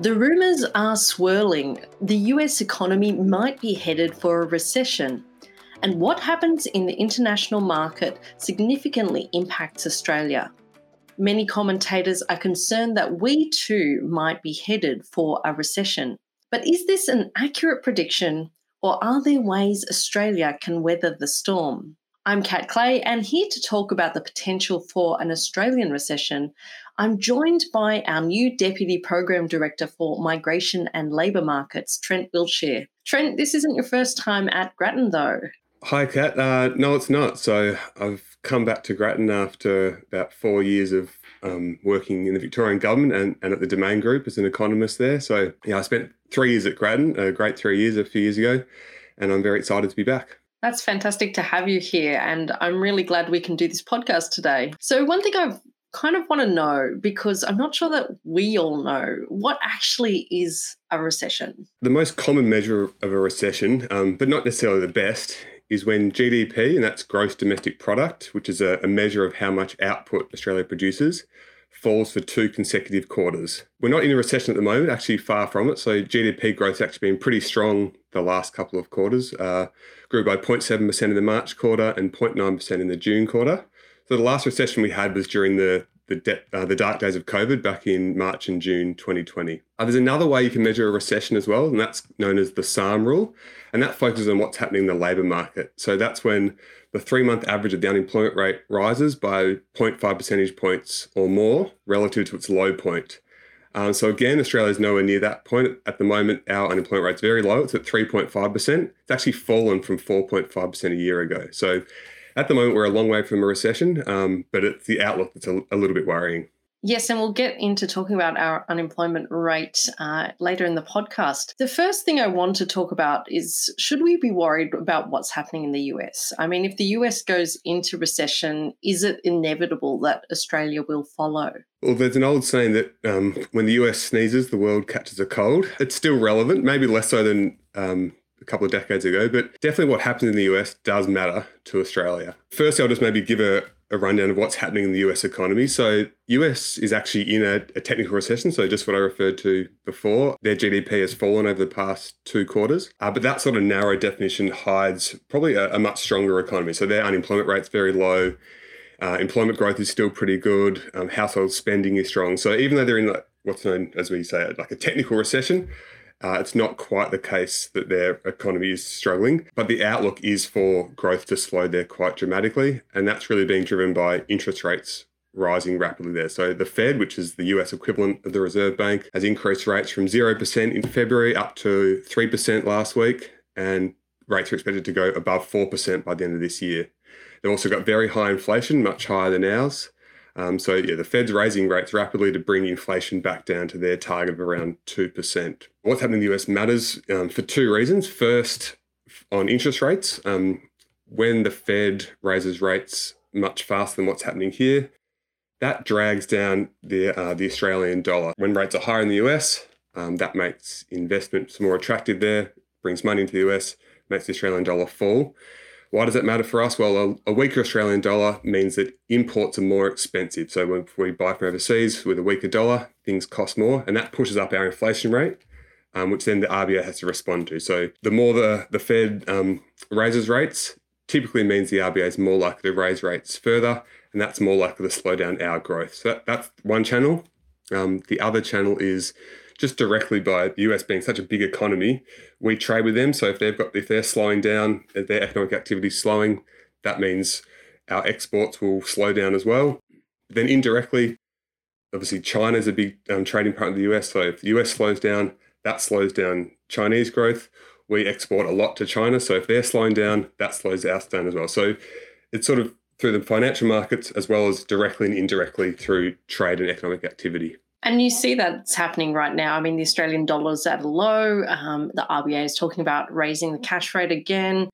The rumours are swirling. The US economy might be headed for a recession. And what happens in the international market significantly impacts Australia. Many commentators are concerned that we too might be headed for a recession. But is this an accurate prediction, or are there ways Australia can weather the storm? I'm Kat Clay, and here to talk about the potential for an Australian recession, I'm joined by our new Deputy Program Director for Migration and Labour Markets, Trent Wiltshire. Trent, this isn't your first time at Grattan, though. Hi, Kat. Uh, no, it's not. So I've come back to Grattan after about four years of um, working in the Victorian government and, and at the Domain Group as an economist there. So, yeah, I spent three years at Grattan, a great three years a few years ago, and I'm very excited to be back. That's fantastic to have you here, and I'm really glad we can do this podcast today. So, one thing I've kind of want to know because I'm not sure that we all know what actually is a recession. The most common measure of a recession, um, but not necessarily the best, is when GDP, and that's gross domestic product, which is a, a measure of how much output Australia produces, falls for two consecutive quarters. We're not in a recession at the moment, actually far from it. So GDP growth has actually been pretty strong the last couple of quarters. Uh, grew by 0.7% in the March quarter and 0.9% in the June quarter. So the last recession we had was during the the, de- uh, the dark days of COVID back in March and June 2020. Uh, there's another way you can measure a recession as well, and that's known as the Sahm rule, and that focuses on what's happening in the labour market. So that's when the three month average of the unemployment rate rises by 0.5 percentage points or more relative to its low point. Um, so again, Australia is nowhere near that point at the moment. Our unemployment rate is very low; it's at 3.5 percent. It's actually fallen from 4.5 percent a year ago. So at the moment, we're a long way from a recession, um, but it's the outlook that's a, a, little bit worrying. Yes, and we'll get into talking about our unemployment rate uh, later in the podcast. The first thing I want to talk about is should we be worried about what's happening in the US? I mean, if the US goes into recession, is it inevitable that Australia will follow? Well, there's an old saying that um, when the US sneezes, the world catches a cold. It's still relevant, maybe less so than um, couple of decades ago, but definitely what happens in the US does matter to Australia. First, I'll just maybe give a, a rundown of what's happening in the US economy. So, US is actually in a, a, technical recession. So, just what I referred to before, their GDP has fallen over the past two quarters. Uh, but that sort of narrow definition hides probably a, a much stronger economy. So, their unemployment rate's very low. Uh, employment growth is still pretty good. Um, household spending is strong. So, even though they're in like, what's known as we say like a technical recession, uh, it's not quite the case that their economy is struggling, but the outlook is for growth to slow there quite dramatically. And that's really being driven by interest rates rising rapidly there. So the Fed, which is the US equivalent of the Reserve Bank, has increased rates from 0% in February up to 3% last week. And rates are expected to go above 4% by the end of this year. They've also got very high inflation, much higher than ours. Um, so yeah, the Fed's raising rates rapidly to bring inflation back down to their target of around two percent. What's happening in the US matters um, for two reasons. First, on interest rates, um, when the Fed raises rates much faster than what's happening here, that drags down the uh, the Australian dollar. When rates are higher in the US, um, that makes investments more attractive there, brings money into the US, makes the Australian dollar fall. Why does that matter for us? Well, a, a, weaker Australian dollar means that imports are more expensive. So when we buy from overseas with a weaker dollar, things cost more, and that pushes up our inflation rate, um, which then the RBA has to respond to. So the more the, the Fed um, raises rates, typically means the RBA is more likely to raise rates further, and that's more likely to slow down our growth. So that, that's one channel. Um, the other channel is just directly by the US being such a big economy, we trade with them. So if they've got if they're slowing down, if their economic activity slowing, that means our exports will slow down as well. Then indirectly, obviously China is a big um, trading partner of the US. So if the US slows down, that slows down Chinese growth. We export a lot to China. So if they're slowing down, that slows us down as well. So it's sort of through the financial markets as well as directly and indirectly through trade and economic activity. And you see that's happening right now. I mean, the Australian dollar's at a low. Um, the RBA is talking about raising the cash rate again.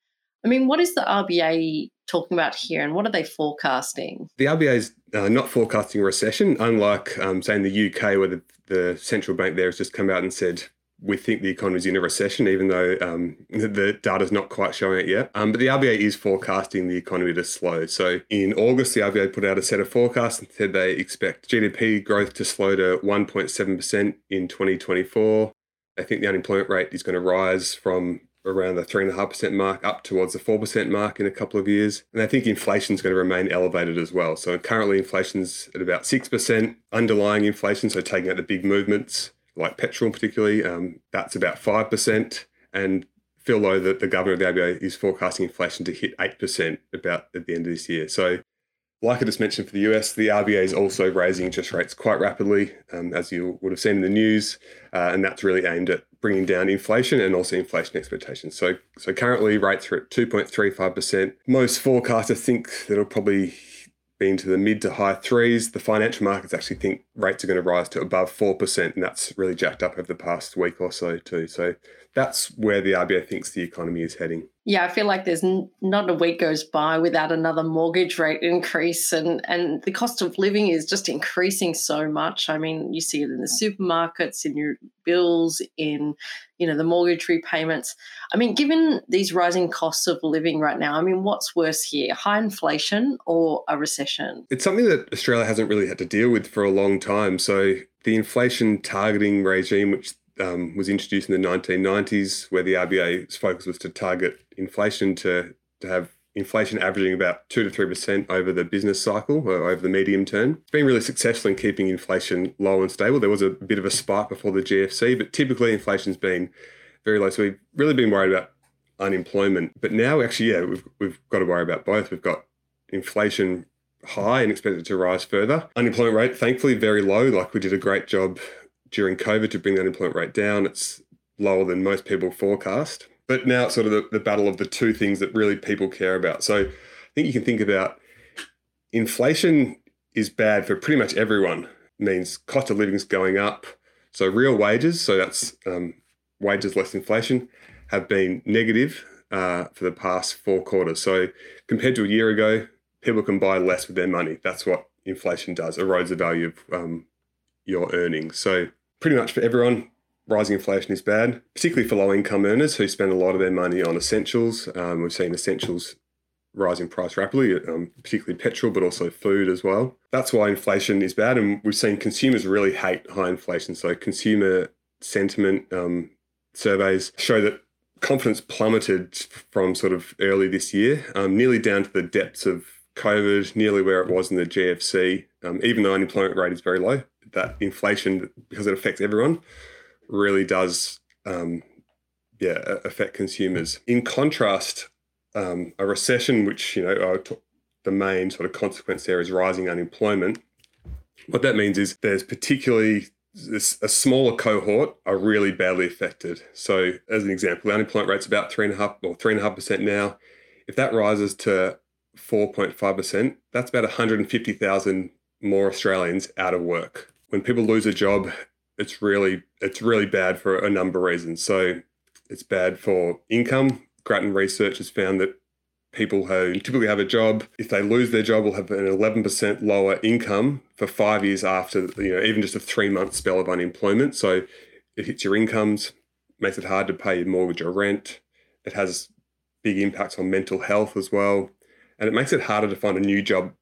I mean, what is the RBA talking about here and what are they forecasting? The RBA is uh, not forecasting a recession, unlike, um, say, in the UK, where the, the central bank there has just come out and said we think the economy is in a recession, even though um, the data is not quite showing it yet. Um, but the RBA is forecasting the economy to slow. So in August, the RBA put out a set of forecasts and said they expect GDP growth to slow to 1.7% in 2024. I think the unemployment rate is going to rise from around the 3.5% mark up towards the 4% mark in a couple of years. And I think inflation is going to remain elevated as well. So currently, inflation's at about 6%. Underlying inflation, so taking out the big movements like petrol particularly, um, that's about 5%. And Phil Lowe, that the governor of the RBA, is forecasting inflation to hit 8% about at the end of this year. So like I just mentioned for the US, the RBA is also raising interest rates quite rapidly, um, as you would have seen in the news, uh, and that's really aimed at bringing down inflation and also inflation expectations. So, so currently rates are at 2.35%. Most forecasters think that it'll probably be into the mid to high threes. The financial markets actually think rates are going to rise to above 4%, and that's really jacked up over the past week or so too. So that's where the RBA thinks the economy is heading. Yeah, I feel like there's n- not a week goes by without another mortgage rate increase, and and the cost of living is just increasing so much. I mean, you see it in the supermarkets, in your bills, in you know the mortgage repayments. I mean, given these rising costs of living right now, I mean, what's worse here, high inflation or a recession? It's something that Australia hasn't really had to deal with for a long time. So the inflation targeting regime, which um, was introduced in the 1990s, where the RBA's focus was to target inflation to, to have inflation averaging about 2 to 3% over the business cycle or over the medium term. It's been really successful in keeping inflation low and stable. There was a bit of a spike before the GFC, but typically inflation's been very low. So we've really been worried about unemployment. But now, actually, yeah, we've, we've got to worry about both. We've got inflation high and expected to rise further. Unemployment rate, thankfully, very low. Like we did a great job during COVID to bring the unemployment rate down. It's lower than most people forecast. But now it's sort of the, the battle of the two things that really people care about. So I think you can think about inflation is bad for pretty much everyone. It means cost of living is going up. So real wages, so that's um, wages less inflation, have been negative uh, for the past four quarters. So compared to a year ago, people can buy less with their money. That's what inflation does, erodes the value of um, your earnings. So pretty much for everyone, rising inflation is bad, particularly for low income earners who spend a lot of their money on essentials. Um, we've seen essentials rise in price rapidly, um, particularly petrol, but also food as well. That's why inflation is bad. And we've seen consumers really hate high inflation. So, consumer sentiment um, surveys show that confidence plummeted from sort of early this year, um, nearly down to the depths of COVID, nearly where it was in the GFC, um, even though unemployment rate is very low that inflation, because it affects everyone, really does um, yeah affect consumers. In contrast, um, a recession, which you know the main sort of consequence there is rising unemployment. What that means is there's particularly a smaller cohort are really badly affected. So, as an example, the unemployment rate's about three and a half or three and a half percent now. If that rises to 4.5 percent, that's about 150,000 more Australians out of work when people lose a job, it's really it's really bad for a number of reasons. So it's bad for income. Grattan research has found that people who typically have a job, if they lose their job, will have an 11% lower income for five years after, you know, even just a three month spell of unemployment. So it hits your incomes, makes it hard to pay your mortgage or rent. It has big impacts on mental health as well. And it makes it harder to find a new job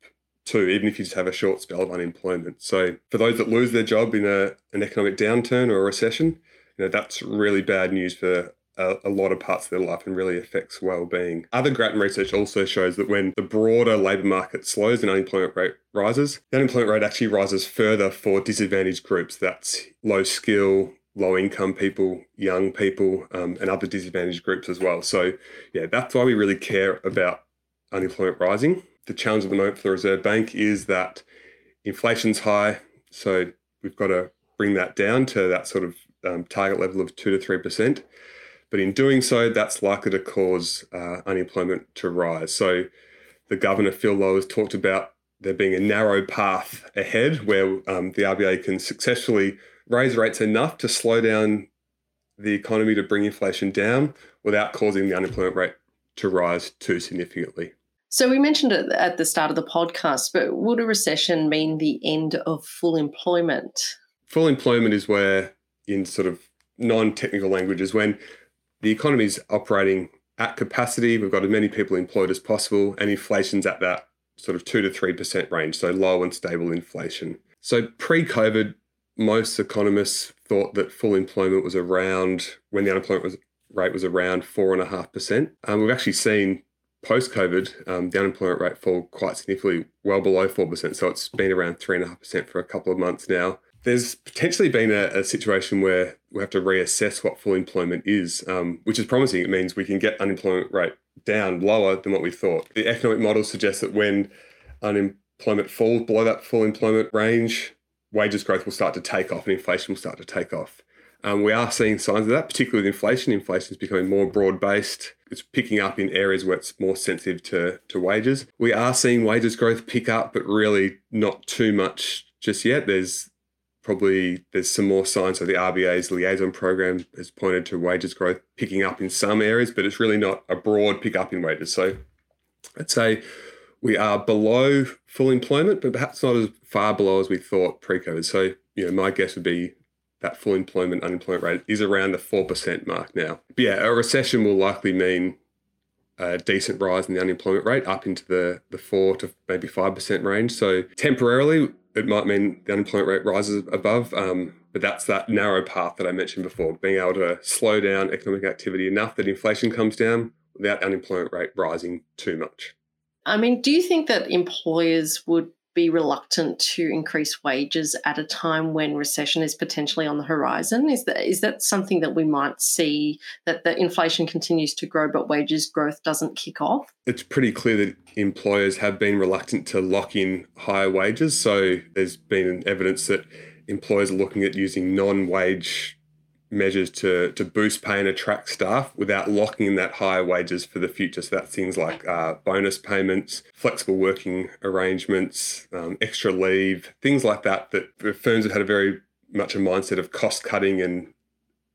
too, even if you just have a short spell of unemployment. So for those that lose their job in a, an economic downturn or a recession, you know, that's really bad news for a, a, lot of parts of their life and really affects well-being. Other Grattan research also shows that when the broader labour market slows and unemployment rate rises, the unemployment rate actually rises further for disadvantaged groups. That's low skill, low income people, young people, um, and other disadvantaged groups as well. So yeah, that's why we really care about unemployment rising the challenge at the moment for the Reserve Bank is that inflation's high, so we've got to bring that down to that sort of um, target level of two to three percent. But in doing so, that's likely to cause uh, unemployment to rise. So the governor Phil Lowe has talked about there being a narrow path ahead where um, the RBA can successfully raise rates enough to slow down the economy to bring inflation down without causing the unemployment rate to rise too significantly. So we mentioned it at the start of the podcast, but would a recession mean the end of full employment? Full employment is where, in sort of non-technical languages when the economy is operating at capacity, we've got as many people employed as possible, and inflation's at that sort of two to three percent range, so low and stable inflation. So pre-COVID, most economists thought that full employment was around when the unemployment was, rate was around four and a half percent. We've actually seen post COVID, um, the unemployment rate fall quite significantly, well below 4%. So it's been around 3.5% for a couple of months now. There's potentially been a, a situation where we have to reassess what full employment is, um, which is promising. It means we can get unemployment rate down lower than what we thought. The economic model suggests that when unemployment falls below that full employment range, wages growth will start to take off and inflation will start to take off. Um, we are seeing signs of that, particularly with inflation. Inflation is becoming more broad based. It's picking up in areas where it's more sensitive to, to wages. We are seeing wages growth pick up, but really not too much just yet. There's probably there's some more signs. So the RBA's liaison program has pointed to wages growth picking up in some areas, but it's really not a broad pickup in wages. So I'd say we are below full employment, but perhaps not as far below as we thought pre-COVID. So you know, my guess would be that full employment unemployment rate is around the 4% mark now. But yeah, a recession will likely mean a decent rise in the unemployment rate up into the, the 4 to maybe 5% range. So temporarily, it might mean the unemployment rate rises above. Um, but that's that narrow path that I mentioned before, being able to slow down economic activity enough that inflation comes down without unemployment rate rising too much. I mean, do you think that employers would be reluctant to increase wages at a time when recession is potentially on the horizon? Is that is that something that we might see that the inflation continues to grow but wages growth doesn't kick off? It's pretty clear that employers have been reluctant to lock in higher wages. So there's been evidence that employers are looking at using non-wage measures to to boost pay and attract staff without locking in that higher wages for the future. So that's things like uh, bonus payments, flexible working arrangements, um, extra leave, things like that. That firms have had a very much a mindset of cost cutting and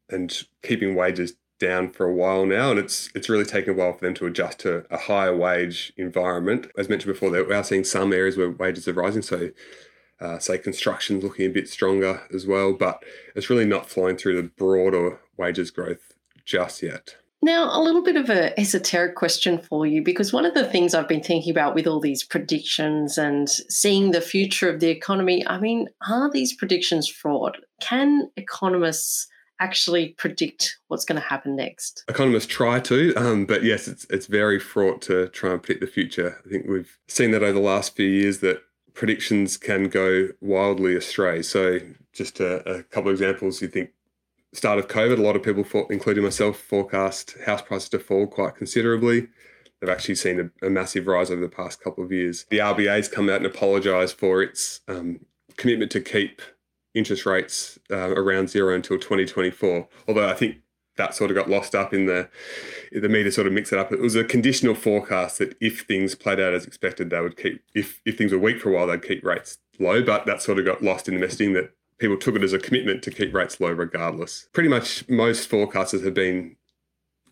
and keeping wages down for a while now, and it's it's really taken a while for them to adjust to a higher wage environment. As mentioned before, we are seeing some areas where wages are rising. So uh, say construction's looking a bit stronger as well, but it's really not flowing through the broader wages growth just yet. Now, a little bit of a esoteric question for you, because one of the things I've been thinking about with all these predictions and seeing the future of the economy, I mean, are these predictions fraud? Can economists actually predict what's going to happen next? Economists try to, um, but yes, it's it's very fraught to try and predict the future. I think we've seen that over the last few years that predictions can go wildly astray. So, just a, a couple of examples. You think start of COVID, a lot of people, including myself, forecast house prices to fall quite considerably. They've actually seen a, a massive rise over the past couple of years. The RBA has come out and apologised for its um, commitment to keep interest rates uh, around zero until 2024. Although I think that sort of got lost up in the the media sort of mix it up. It was a conditional forecast that if things played out as expected, they would keep if if things were weak for a while, they'd keep rates low. But that sort of got lost in the messaging that people took it as a commitment to keep rates low regardless. Pretty much most forecasters have been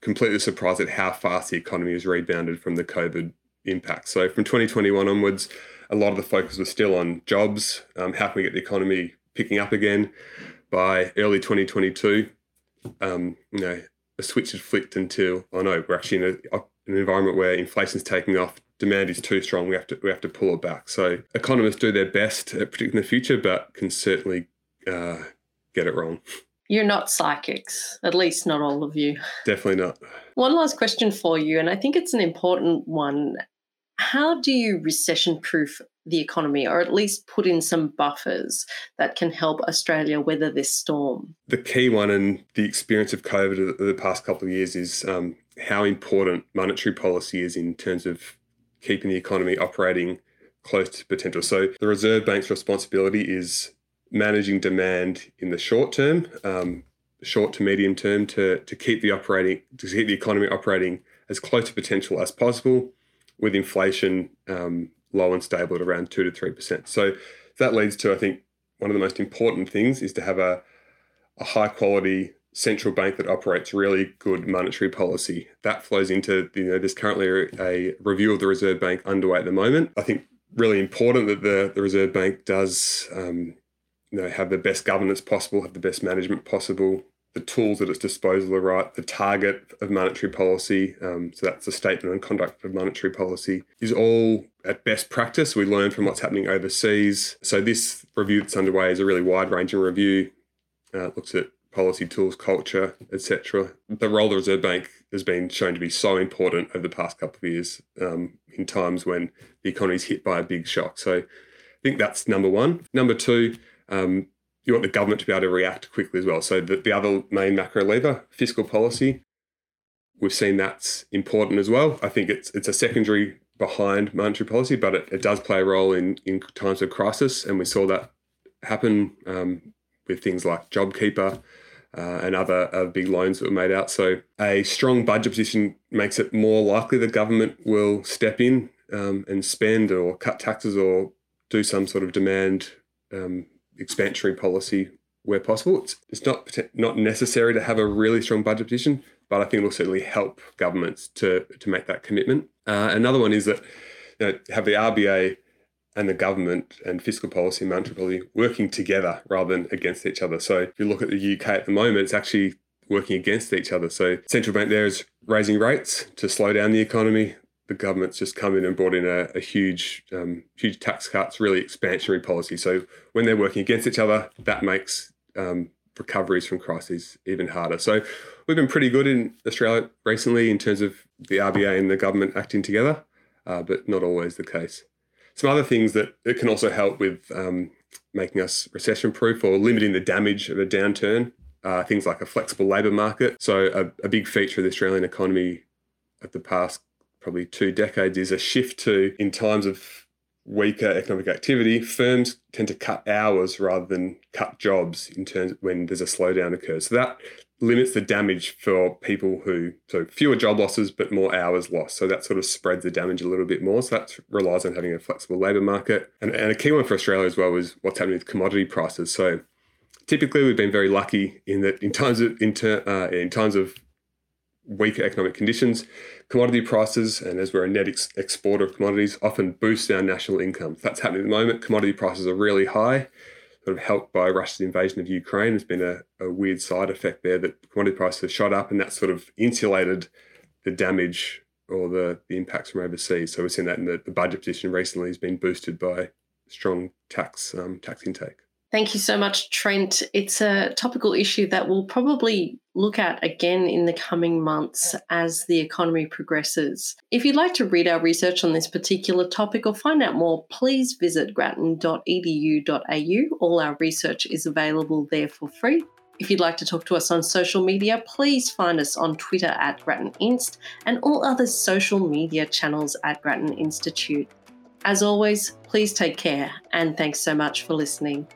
completely surprised at how fast the economy has rebounded from the COVID impact. So from 2021 onwards, a lot of the focus was still on jobs. Um, how can we get the economy picking up again? By early 2022, um, you know, a switch had flicked until oh no, we're actually in a, an environment where inflation's taking off, demand is too strong. We have to we have to pull it back. So economists do their best at predicting the future, but can certainly uh, get it wrong. You're not psychics, at least not all of you. Definitely not. One last question for you, and I think it's an important one. How do you recession proof the economy, or at least put in some buffers that can help Australia weather this storm? The key one, and the experience of COVID the past couple of years, is um, how important monetary policy is in terms of keeping the economy operating close to potential. So the Reserve Bank's responsibility is managing demand in the short term, um, short to medium term, to to keep the operating to keep the economy operating as close to potential as possible, with inflation um, low and stable at around 2 to 3%. So that leads to, I think, one of the most important things is to have a, a high quality central bank that operates really good monetary policy. That flows into, you know, there's currently a, review of the Reserve Bank underway at the moment. I think really important that the, the Reserve Bank does, um, you know, have the best governance possible, have the best management possible, the tools at its disposal are right, the target of monetary policy, um, so that's the statement on conduct of monetary policy, is all at best practice. We learn from what's happening overseas. So this review that's underway is a really wide-ranging review. Uh, it looks at policy tools, culture, etc. The role of the Reserve Bank has been shown to be so important over the past couple of years um, in times when the economy is hit by a big shock. So I think that's number one. Number two, um, you want the government to be able to react quickly as well. So the, the other main macro lever, fiscal policy, we've seen that's important as well. I think it's it's a secondary behind monetary policy, but it, it does play a role in in times of crisis, and we saw that happen um, with things like JobKeeper. Uh, and other, other big loans that were made out. So, a strong budget position makes it more likely the government will step in um, and spend or cut taxes or do some sort of demand um, expansionary policy where possible. It's, it's not not necessary to have a really strong budget position, but I think it will certainly help governments to to make that commitment. Uh, another one is that you know, have the RBA and the government and fiscal policy and monetary policy working together rather than against each other. So if you look at the UK at the moment, it's actually working against each other. So central bank there is raising rates to slow down the economy the government's just come in and brought in a, a huge, um, huge tax cuts, really expansionary policy. So when they're working against each other, that makes um, recoveries from crises even harder. So we've been pretty good in Australia recently in terms of the RBA and the government acting together, uh, but not always the case. Some other things that it can also help with um, making us recession proof or limiting the damage of a downturn. Uh, things like a flexible labour market. So, a, a big feature of the Australian economy of the past probably two decades is a shift to, in times of weaker economic activity, firms tend to cut hours rather than cut jobs in terms when there's a slowdown occurs. So that limits the damage for people who so fewer job losses but more hours lost. So that sort of spreads the damage a little bit more. So that relies on having a flexible labour market. And, and a key one for Australia as well is what's happening with commodity prices. So typically we've been very lucky in that in times of in, ter, uh, in times of weaker economic conditions, commodity prices, and as we're a net ex- exporter of commodities, often boost our national income. That's happening at the moment. Commodity prices are really high, sort of helped by Russia's invasion of Ukraine. There's been a, a weird side effect there that commodity prices have shot up, and that sort of insulated the damage or the, the impacts from overseas. So we've seen that in the, the budget position recently has been boosted by strong tax um, tax intake. Thank you so much, Trent. It's a topical issue that we'll probably look at again in the coming months as the economy progresses. If you'd like to read our research on this particular topic or find out more, please visit grattan.edu.au. All our research is available there for free. If you'd like to talk to us on social media, please find us on Twitter at Grattan Inst and all other social media channels at Grattan Institute. As always, please take care and thanks so much for listening.